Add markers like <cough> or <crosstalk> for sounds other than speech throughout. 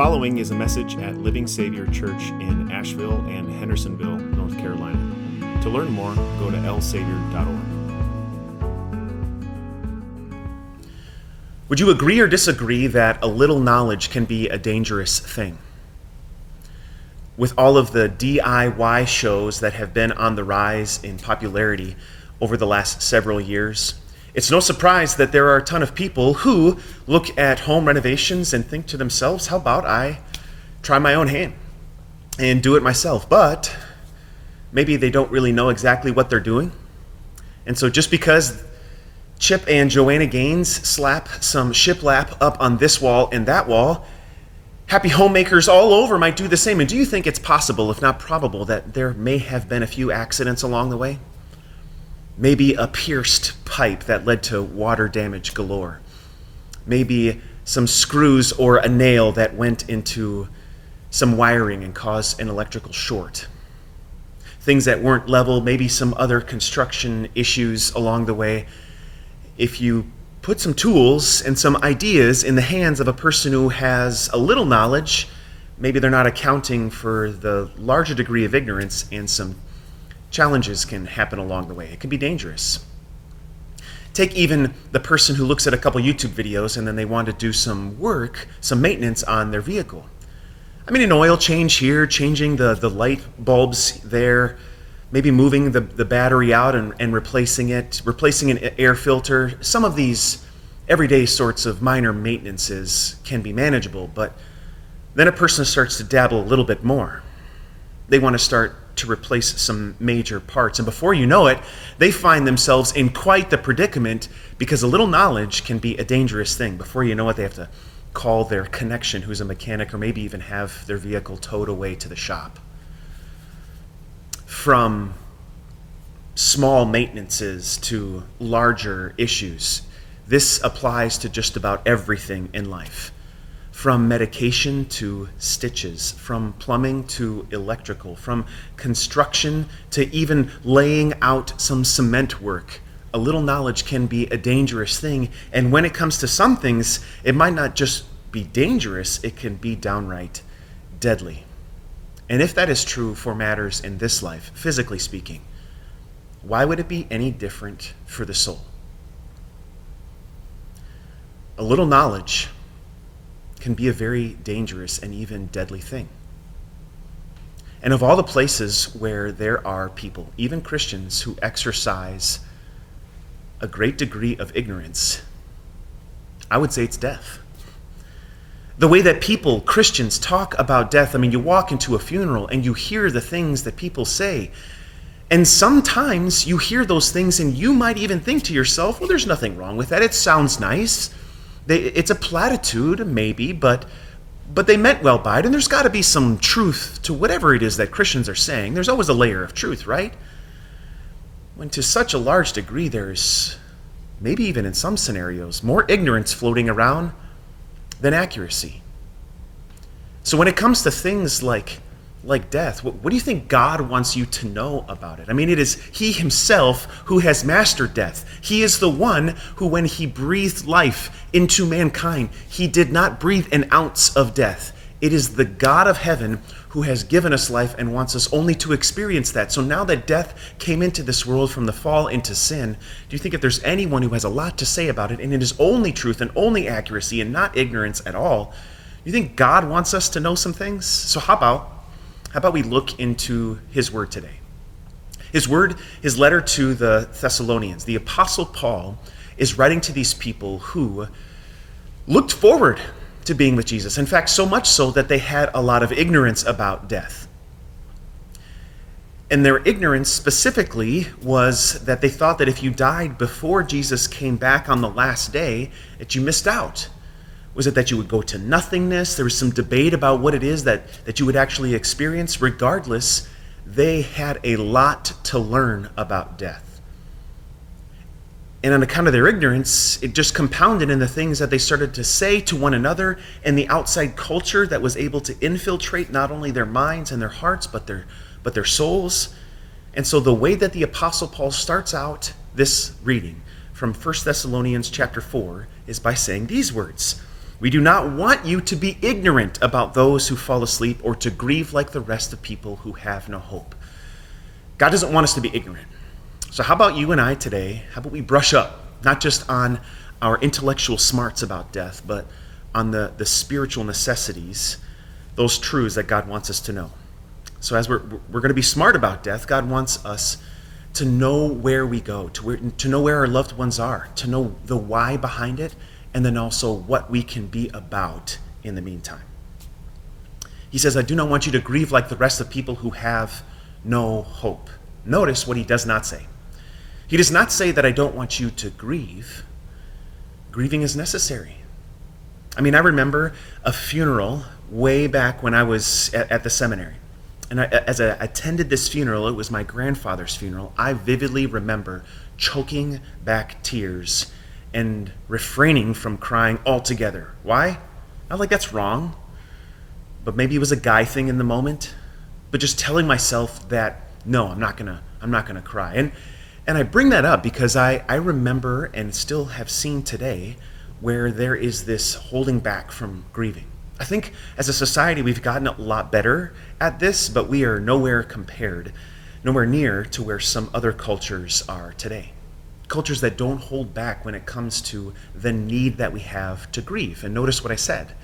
following is a message at Living Savior Church in Asheville and Hendersonville, North Carolina. To learn more, go to lsavior.org. Would you agree or disagree that a little knowledge can be a dangerous thing? With all of the DIY shows that have been on the rise in popularity over the last several years, it's no surprise that there are a ton of people who look at home renovations and think to themselves, how about I try my own hand and do it myself? But maybe they don't really know exactly what they're doing. And so just because Chip and Joanna Gaines slap some shiplap up on this wall and that wall, happy homemakers all over might do the same. And do you think it's possible, if not probable, that there may have been a few accidents along the way? Maybe a pierced pipe that led to water damage galore, maybe some screws or a nail that went into some wiring and caused an electrical short. Things that weren't level, maybe some other construction issues along the way. If you put some tools and some ideas in the hands of a person who has a little knowledge, maybe they're not accounting for the larger degree of ignorance and some challenges can happen along the way. It can be dangerous. Take even the person who looks at a couple YouTube videos and then they want to do some work, some maintenance on their vehicle. I mean, an oil change here, changing the, the light bulbs there, maybe moving the, the battery out and, and replacing it, replacing an air filter. Some of these everyday sorts of minor maintenances can be manageable, but then a person starts to dabble a little bit more. They want to start to replace some major parts. And before you know it, they find themselves in quite the predicament because a little knowledge can be a dangerous thing. Before you know it, they have to call their connection, who's a mechanic, or maybe even have their vehicle towed away to the shop. From small maintenances to larger issues, this applies to just about everything in life from medication to stitches, from plumbing to electrical, from construction to even laying out some cement work. A little knowledge can be a dangerous thing. And when it comes to some things, it might not just be dangerous, it can be downright deadly. And if that is true for matters in this life, physically speaking, why would it be any different for the soul? A little knowledge can be a very dangerous and even deadly thing. And of all the places where there are people, even Christians, who exercise a great degree of ignorance, I would say it's death. The way that people, Christians, talk about death, I mean, you walk into a funeral and you hear the things that people say. And sometimes you hear those things and you might even think to yourself, well, there's nothing wrong with that. It sounds nice. They, it's a platitude, maybe, but but they meant well by it, and there's got to be some truth to whatever it is that Christians are saying. There's always a layer of truth, right? When to such a large degree there's maybe even in some scenarios more ignorance floating around than accuracy. So when it comes to things like like death. What, what, do you think God wants you to know about it? I mean, it is He Himself who has mastered death. He is the one who, when He breathed life into mankind, He did not breathe an ounce of death. It is the God of heaven who has given us life and wants us only to experience that. So now that death came into this world from the fall into sin, do you think if there's anyone who has a lot to say about it, and it is only truth and only accuracy and not ignorance at all, you think God wants us to know some things? So how about how about we look into his word today? His word, his letter to the Thessalonians, the Apostle Paul is writing to these people who looked forward to being with Jesus. In fact, so much so that they had a lot of ignorance about death. And their ignorance specifically was that they thought that if you died before Jesus came back on the last day, that you missed out. Was it that you would go to nothingness? There was some debate about what it is that, that you would actually experience. Regardless, they had a lot to learn about death. And on account of their ignorance, it just compounded in the things that they started to say to one another and the outside culture that was able to infiltrate not only their minds and their hearts, but their, but their souls. And so the way that the Apostle Paul starts out this reading from 1 Thessalonians chapter 4 is by saying these words We do not want you to be ignorant about those who fall asleep or to grieve like the rest of people who have no hope. God doesn't want us to be ignorant. So, how about you and I today? How about we brush up, not just on our intellectual smarts about death, but on the, the spiritual necessities, those truths that God wants us to know. So, as we're, we're going to be smart about death, God wants us to know where we go, to, where, to know where our loved ones are, to know the why behind it, and then also what we can be about in the meantime. He says, I do not want you to grieve like the rest of people who have no hope. Notice what he does not say. He does not say that I don't want you to grieve. Grieving is necessary. I mean, I remember a funeral way back when I was at, at the seminary. And I, as I attended this funeral, it was my grandfather's funeral. I vividly remember choking back tears and refraining from crying altogether. Why? Not like that's wrong, but maybe it was a guy thing in the moment. But just telling myself that no, I'm not gonna, I'm not gonna cry. And and I bring that up because I, I remember and still have seen today where there is this holding back from grieving. I think as a society we've gotten a lot better at this, but we are nowhere compared, nowhere near to where some other cultures are today. Cultures that don't hold back when it comes to the need that we have to grieve. And notice what I said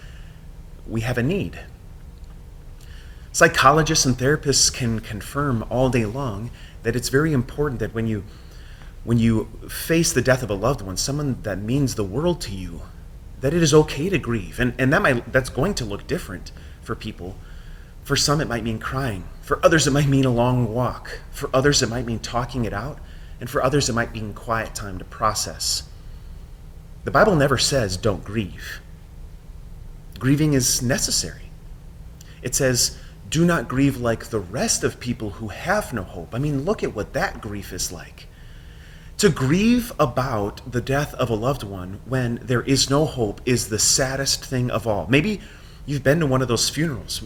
we have a need. Psychologists and therapists can confirm all day long that it's very important that when you when you face the death of a loved one, someone that means the world to you, that it is okay to grieve. And, and that might, that's going to look different for people. For some, it might mean crying. For others, it might mean a long walk. For others, it might mean talking it out. And for others, it might mean quiet time to process. The Bible never says don't grieve. Grieving is necessary. It says, do not grieve like the rest of people who have no hope. I mean, look at what that grief is like. To grieve about the death of a loved one when there is no hope is the saddest thing of all. Maybe you've been to one of those funerals.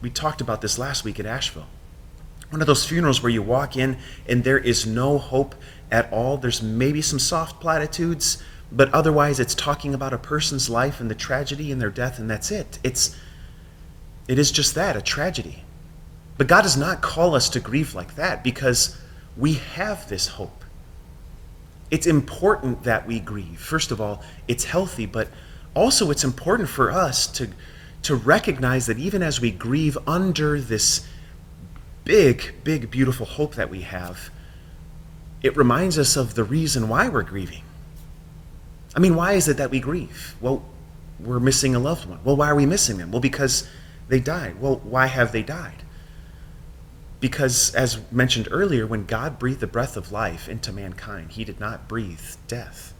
We talked about this last week at Asheville. One of those funerals where you walk in and there is no hope at all. There's maybe some soft platitudes, but otherwise it's talking about a person's life and the tragedy and their death, and that's it. It's it is just that, a tragedy. But God does not call us to grieve like that because we have this hope. It's important that we grieve. First of all, it's healthy, but also it's important for us to, to recognize that even as we grieve under this big, big, beautiful hope that we have, it reminds us of the reason why we're grieving. I mean, why is it that we grieve? Well, we're missing a loved one. Well, why are we missing them? Well, because they died. Well, why have they died? Because, as mentioned earlier, when God breathed the breath of life into mankind, he did not breathe death.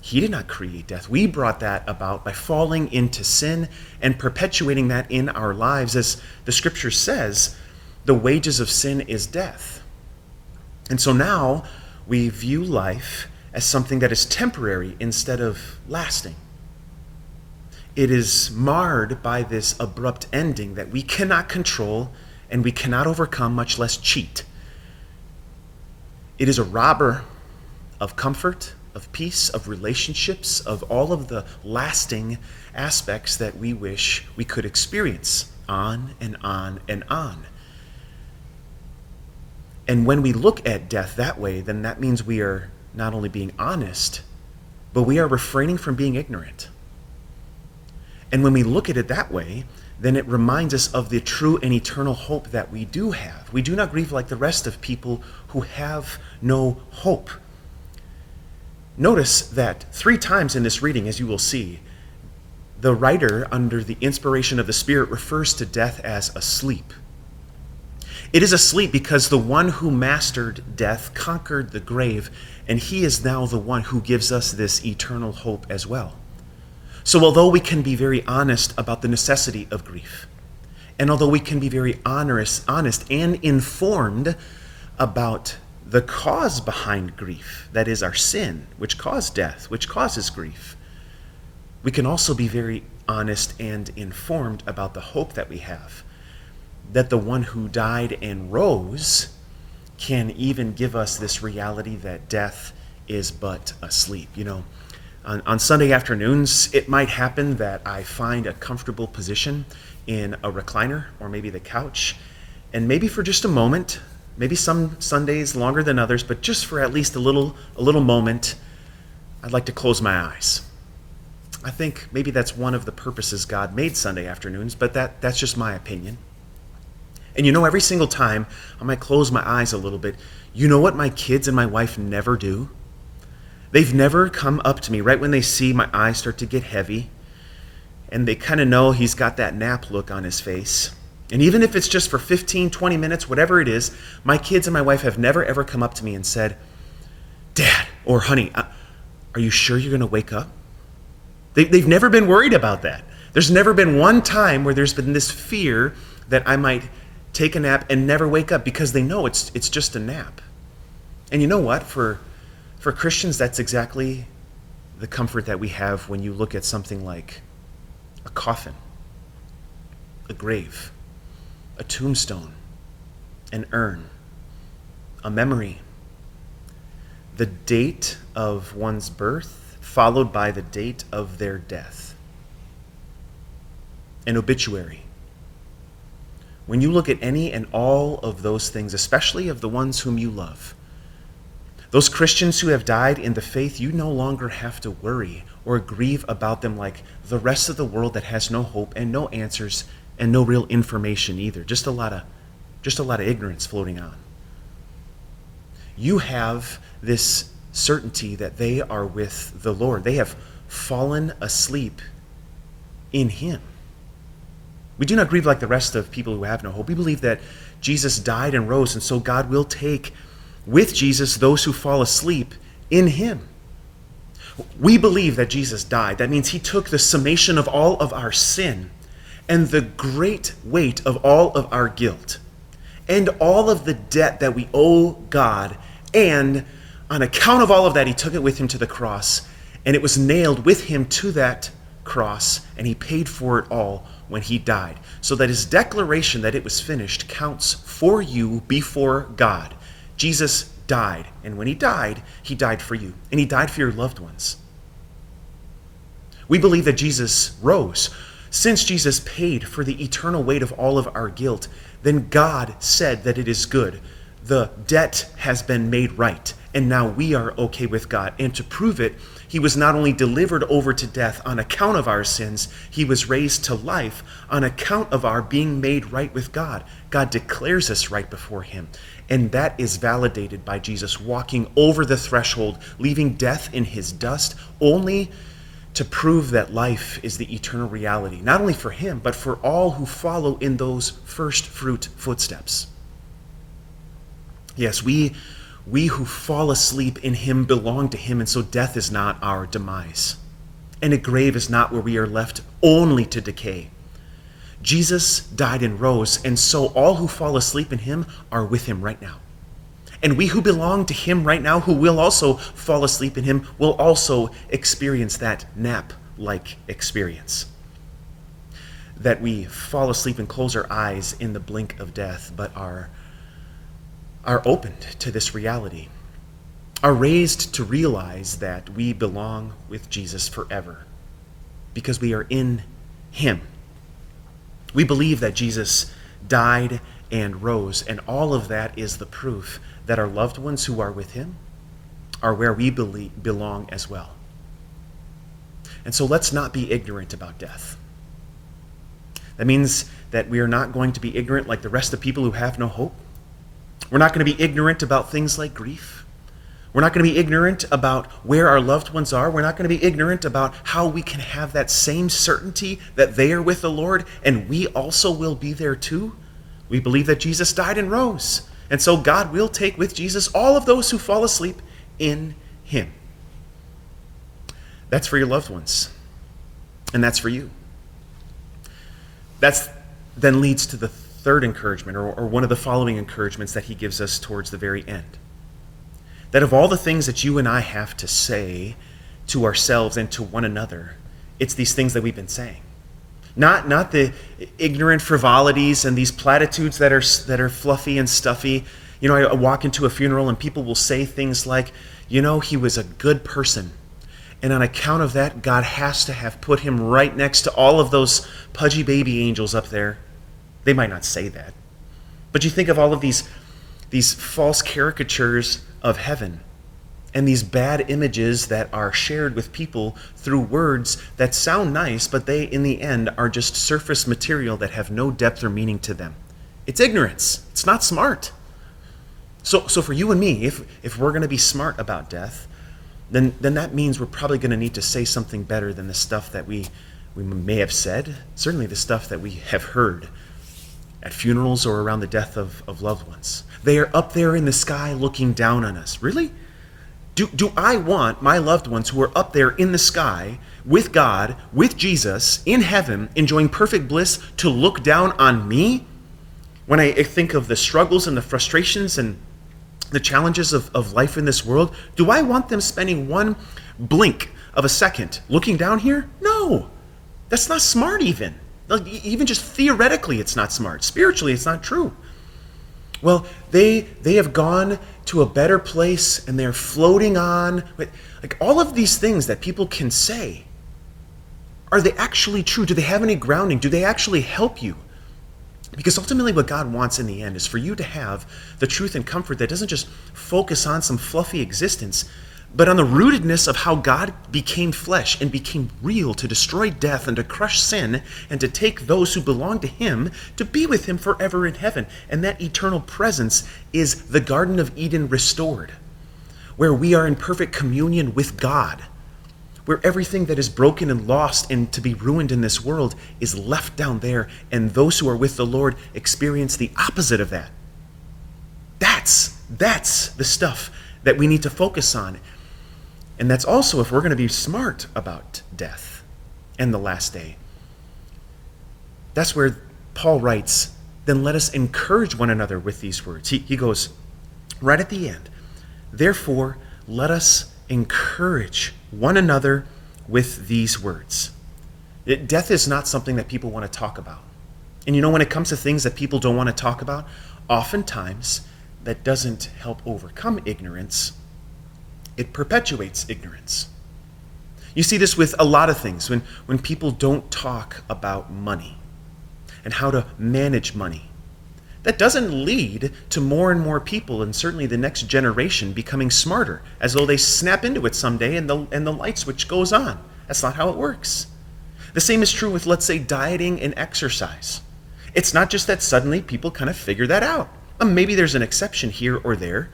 He did not create death. We brought that about by falling into sin and perpetuating that in our lives. As the scripture says, the wages of sin is death. And so now we view life as something that is temporary instead of lasting. It is marred by this abrupt ending that we cannot control and we cannot overcome, much less cheat. It is a robber of comfort, of peace, of relationships, of all of the lasting aspects that we wish we could experience on and on and on. And when we look at death that way, then that means we are not only being honest, but we are refraining from being ignorant. And when we look at it that way, then it reminds us of the true and eternal hope that we do have. We do not grieve like the rest of people who have no hope. Notice that three times in this reading, as you will see, the writer, under the inspiration of the Spirit, refers to death as asleep. It is asleep because the one who mastered death conquered the grave, and he is now the one who gives us this eternal hope as well. So, although we can be very honest about the necessity of grief, and although we can be very honest, honest and informed about the cause behind grief, that is our sin, which caused death, which causes grief, we can also be very honest and informed about the hope that we have that the one who died and rose can even give us this reality that death is but asleep. You know, On, on Sunday afternoons, it might happen that I find a comfortable position in a recliner or maybe the couch, and maybe for just a moment, maybe some Sundays longer than others, but just for at least a little, a little moment, I'd like to close my eyes. I think maybe that's one of the purposes God made Sunday afternoons, but that, that's just my opinion. And you know, every single time I might close my eyes a little bit, you know what my kids and my wife never do? They've never come up to me right when they see my eyes start to get heavy, and they kind of know he's got that nap look on his face. And even if it's just for 15, 20 minutes, whatever it is, my kids and my wife have never ever come up to me and said, Dad, or honey, uh, are you sure you're going to wake up? They, they've never been worried about that. There's never been one time where there's been this fear that I might take a nap and never wake up because they know it's, it's just a nap. And you know what? For, for Christians, that's exactly the comfort that we have when you look at something like a coffin, a grave, a tombstone, an urn, a memory, the date of one's birth followed by the date of their death. An obituary. When you look at any and all of those things, especially of the ones whom you love, those Christians who have died in the faith, you no longer have to worry or grieve about them like the rest of the world that has no hope and no answers and no real information either. Just a lot of just a lot of ignorance floating on. You have this certainty that they are with the Lord. They have fallen asleep in Him. We do not grieve like the rest of people who have no hope. We believe that Jesus died and rose, and so God will take with Jesus those who fall asleep in Him. We believe that Jesus died. That means He took the summation of all of our sin and the great weight of all of our guilt and all of the debt that we owe God and on account of all of that, he took it with him to the cross, and it was nailed with him to that cross, and he paid for it all when he died. So that his declaration that it was finished counts for you before God. Jesus died, and when he died, he died for you, and he died for your loved ones. We believe that Jesus rose. Since Jesus paid for the eternal weight of all of our guilt, then God said that it is good. The debt has been made right and now we are okay with God. And to prove it, he was not only delivered over to death on account of our sins, he was raised to life on account of our being made right with God. God declares us right before him. And that is validated by Jesus walking over the threshold, leaving death in his dust, only to prove that life is the eternal reality, not only for him, but for all who follow in those first fruit footsteps. Yes, we we who fall asleep in him belong to him, and so death is not our demise. And a grave is not where we are left only to decay. Jesus died and rose, and so all who fall asleep in him are with him right now. And we who belong to him right now, who will also fall asleep in him, will also experience that nap like experience. That we fall asleep and close our eyes in the blink of death, but are are opened to this reality, are raised to realize that we belong with Jesus forever because we are in Him. We believe that Jesus died and rose, and all of that is the proof that our loved ones who are with Him are where we believe, belong as well. And so let's not be ignorant about death. That means that we are not going to be ignorant like the rest of people who have no hope. We're not going to be ignorant about things like grief. We're not going to be ignorant about where our loved ones are. We're not going to be ignorant about how we can have that same certainty that they are with the Lord and we also will be there too. We believe that Jesus died and rose. And so God will take with Jesus all of those who fall asleep in Him. That's for your loved ones. And that's for you. That's then leads to the third encouragement, or, or one of the following encouragements that he gives us towards the very end. That of all the things that you and I have to say to ourselves and to one another, it's these things that we've been saying. Not, not the ignorant frivolities and these platitudes that are, that are fluffy and stuffy. You know, I walk into a funeral and people will say things like, you know, he was a good person And on account of that, God has to have put him right next to all of those pudgy baby angels up there. They might not say that. But you think of all of these, these false caricatures of heaven and these bad images that are shared with people through words that sound nice, but they, in the end, are just surface material that have no depth or meaning to them. It's ignorance, it's not smart. So, so for you and me, if, if we're going to be smart about death, then, then that means we're probably going to need to say something better than the stuff that we, we may have said, certainly the stuff that we have heard at funerals or around the death of, of loved ones. They are up there in the sky looking down on us. Really? Do, do I want my loved ones who are up there in the sky with God, with Jesus, in heaven, enjoying perfect bliss, to look down on me? When I think of the struggles and the frustrations and the challenges of, of life in this world, do I want them spending one blink of a second looking down here? No. That's not smart, even. Like, even just theoretically, it's not smart. Spiritually, it's not true. Well, they they have gone to a better place and they're floating on. Like all of these things that people can say, are they actually true? Do they have any grounding? Do they actually help you? Because ultimately, what God wants in the end is for you to have the truth and comfort that doesn't just focus on some fluffy existence, but on the rootedness of how God became flesh and became real to destroy death and to crush sin and to take those who belong to Him to be with Him forever in heaven. And that eternal presence is the Garden of Eden restored, where we are in perfect communion with God, where everything that is broken and lost and to be ruined in this world is left down there, and those who are with the Lord experience the opposite of that. That's that's the stuff that we need to focus on and that's also if we're going to be smart about death and the last day. That's where Paul writes, then let us encourage one another with these words. He, he goes right at the end, therefore, let us encourage one another with these words. It, death is not something that people want to talk about. And you know, when it comes to things that people don't want to talk about, oftentimes that doesn't help overcome ignorance it perpetuates ignorance. You see this with a lot of things when, when people don't talk about money and how to manage money. That doesn't lead to more and more people, and certainly the next generation, becoming smarter, as though they snap into it someday and the, and the light switch goes on. That's not how it works. The same is true with, let's say, dieting and exercise. It's not just that suddenly people kind of figure that out. maybe there's an exception here or there,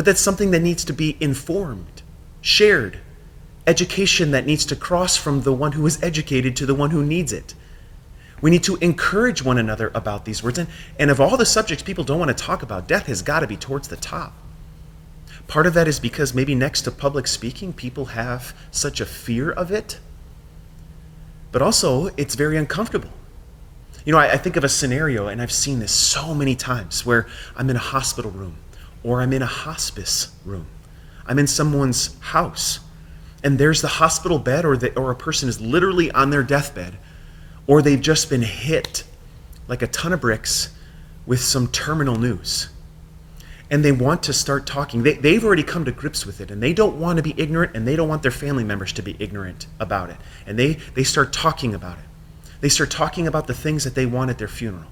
but that's something that needs to be informed, shared, education that needs to cross from the one who is educated to the one who needs it. We need to encourage one another about these words. And, and of all the subjects people don't want to talk about, death has got to be towards the top. Part of that is because maybe next to public speaking, people have such a fear of it. But also, it's very uncomfortable. You know, I, I think of a scenario, and I've seen this so many times, where I'm in a hospital room or I'm in a hospice room. I'm in someone's house and there's the hospital bed or, the, or a person is literally on their deathbed or they've just been hit like a ton of bricks with some terminal news. And they want to start talking. They, they've already come to grips with it and they don't want to be ignorant and they don't want their family members to be ignorant about it. And they, they start talking about it. They start talking about the things that they want at their funeral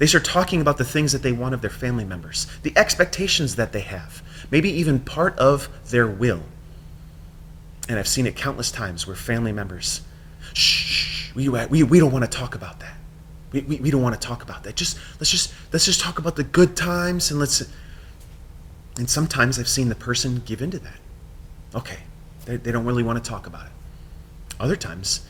they start talking about the things that they want of their family members, the expectations that they have, maybe even part of their will. And I've seen it countless times where family members, shh, we, we, we don't want to talk about that. We, we, we don't want to talk about that. Just let's just let's just talk about the good times and let's and sometimes I've seen the person give into that. Okay, they, they don't really want to talk about it. Other times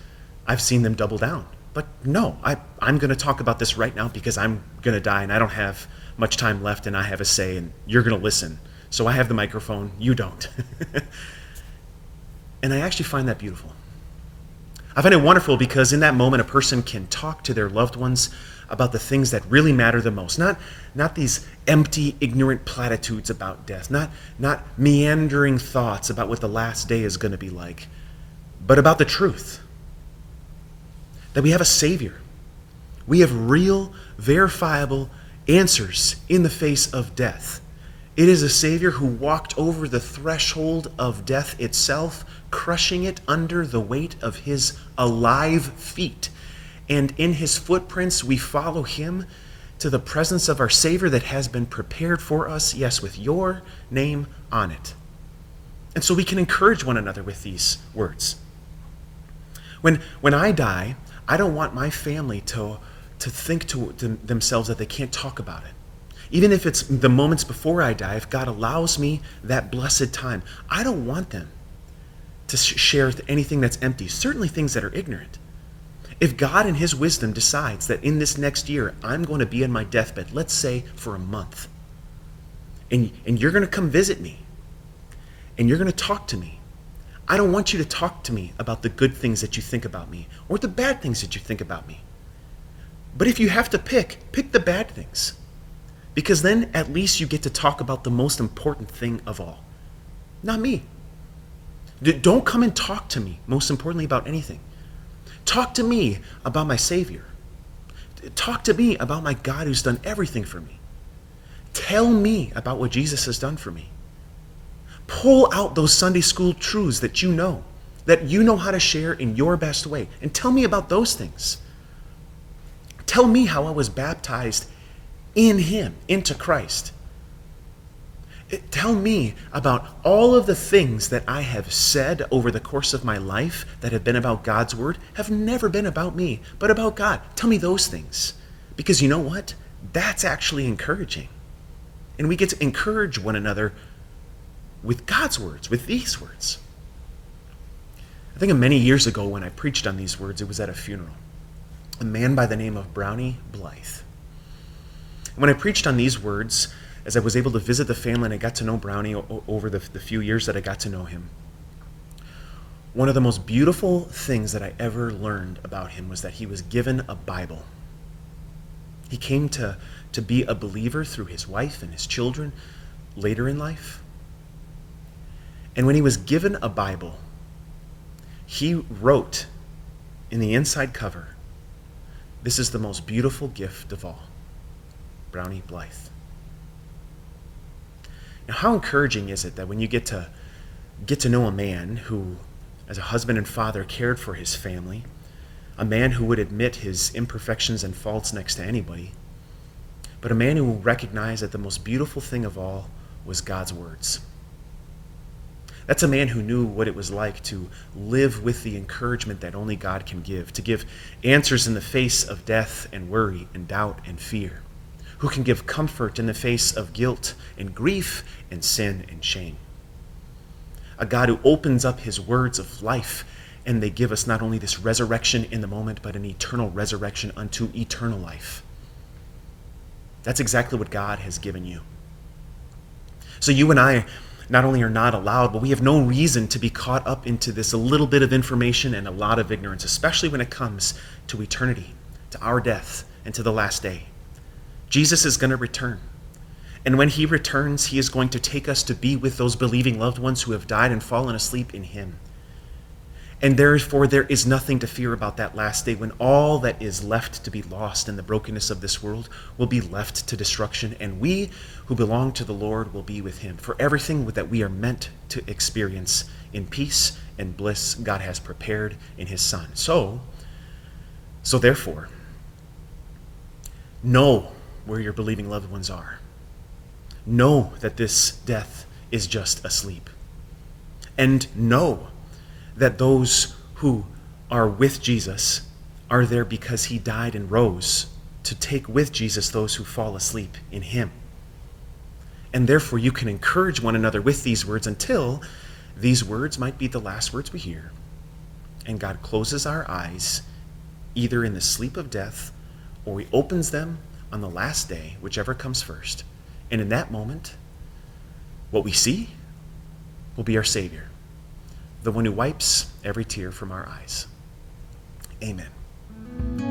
I've seen them double down but no, I, I'm going to talk about this right now because I'm going to die and I don't have much time left and I have a say and you're going to listen. So I have the microphone, you don't. <laughs> and I actually find that beautiful. I find it wonderful because in that moment, a person can talk to their loved ones about the things that really matter the most. Not, not these empty, ignorant platitudes about death, not, not meandering thoughts about what the last day is going to be like, but about the truth that we have a Savior. We have real, verifiable answers in the face of death. It is a Savior who walked over the threshold of death itself, crushing it under the weight of his alive feet. And in his footprints, we follow him to the presence of our Savior that has been prepared for us, yes, with your name on it. And so we can encourage one another with these words. When, when I die, I don't want my family to, to think to, to themselves that they can't talk about it. Even if it's the moments before I die, if God allows me that blessed time, I don't want them to share anything that's empty, certainly things that are ignorant. If God, in His wisdom, decides that in this next year I'm going to be in my deathbed, let's say for a month, and, and you're going to come visit me, and you're going to talk to me, I don't want you to talk to me about the good things that you think about me or the bad things that you think about me. But if you have to pick, pick the bad things. Because then at least you get to talk about the most important thing of all. Not me. Don't come and talk to me, most importantly, about anything. Talk to me about my Savior. Talk to me about my God who's done everything for me. Tell me about what Jesus has done for me. Pull out those Sunday school truths that you know, that you know how to share in your best way, and tell me about those things. Tell me how I was baptized in Him, into Christ. Eh, tell me about all of the things that I have said over the course of my life that have been about God's Word, have never been about me, but about God. Tell me those things. Because you know what? That's actually encouraging. And we get to encourage one another with God's words, with these words. I think of many years ago when I preached on these words, it was at a funeral. A man by the name of Brownie Blythe. When I preached on these words, as I was able to visit the family and I got to know Brownie over the, the few years that I got to know him, one of the most beautiful things that I ever learned about him was that he was given a Bible. He came to, to be a believer through his wife and his children later in life. And when he was given a Bible, he wrote in the inside cover, This is the most beautiful gift of all. Brownie Blythe. Now, how encouraging is it that when you get to get to know a man who, as a husband and father, cared for his family, a man who would admit his imperfections and faults next to anybody, but a man who recognized that the most beautiful thing of all was God's words. That's a man who knew what it was like to live with the encouragement that only God can give, to give answers in the face of death and worry and doubt and fear, who can give comfort in the face of guilt and grief and sin and shame. A God who opens up his words of life and they give us not only this resurrection in the moment, but an eternal resurrection unto eternal life. That's exactly what God has given you. So you and I not only are not allowed, but we have no reason to be caught up into this a little bit of information and a lot of ignorance, especially when it comes to eternity, to our death, and to the last day. Jesus is going to return. And when he returns, he is going to take us to be with those believing loved ones who have died and fallen asleep in him. And therefore, there is nothing to fear about that last day when all that is left to be lost in the brokenness of this world will be left to destruction, and we who belong to the Lord will be with him. For everything that we are meant to experience in peace and bliss, God has prepared in his Son. So, so therefore, know where your believing loved ones are. Know that this death is just asleep. And know that those who are with Jesus are there because he died and rose to take with Jesus those who fall asleep in him. And therefore, you can encourage one another with these words until these words might be the last words we hear. And God closes our eyes either in the sleep of death or he opens them on the last day, whichever comes first. And in that moment, what we see will be our Savior the one who wipes every tear from our eyes. Amen.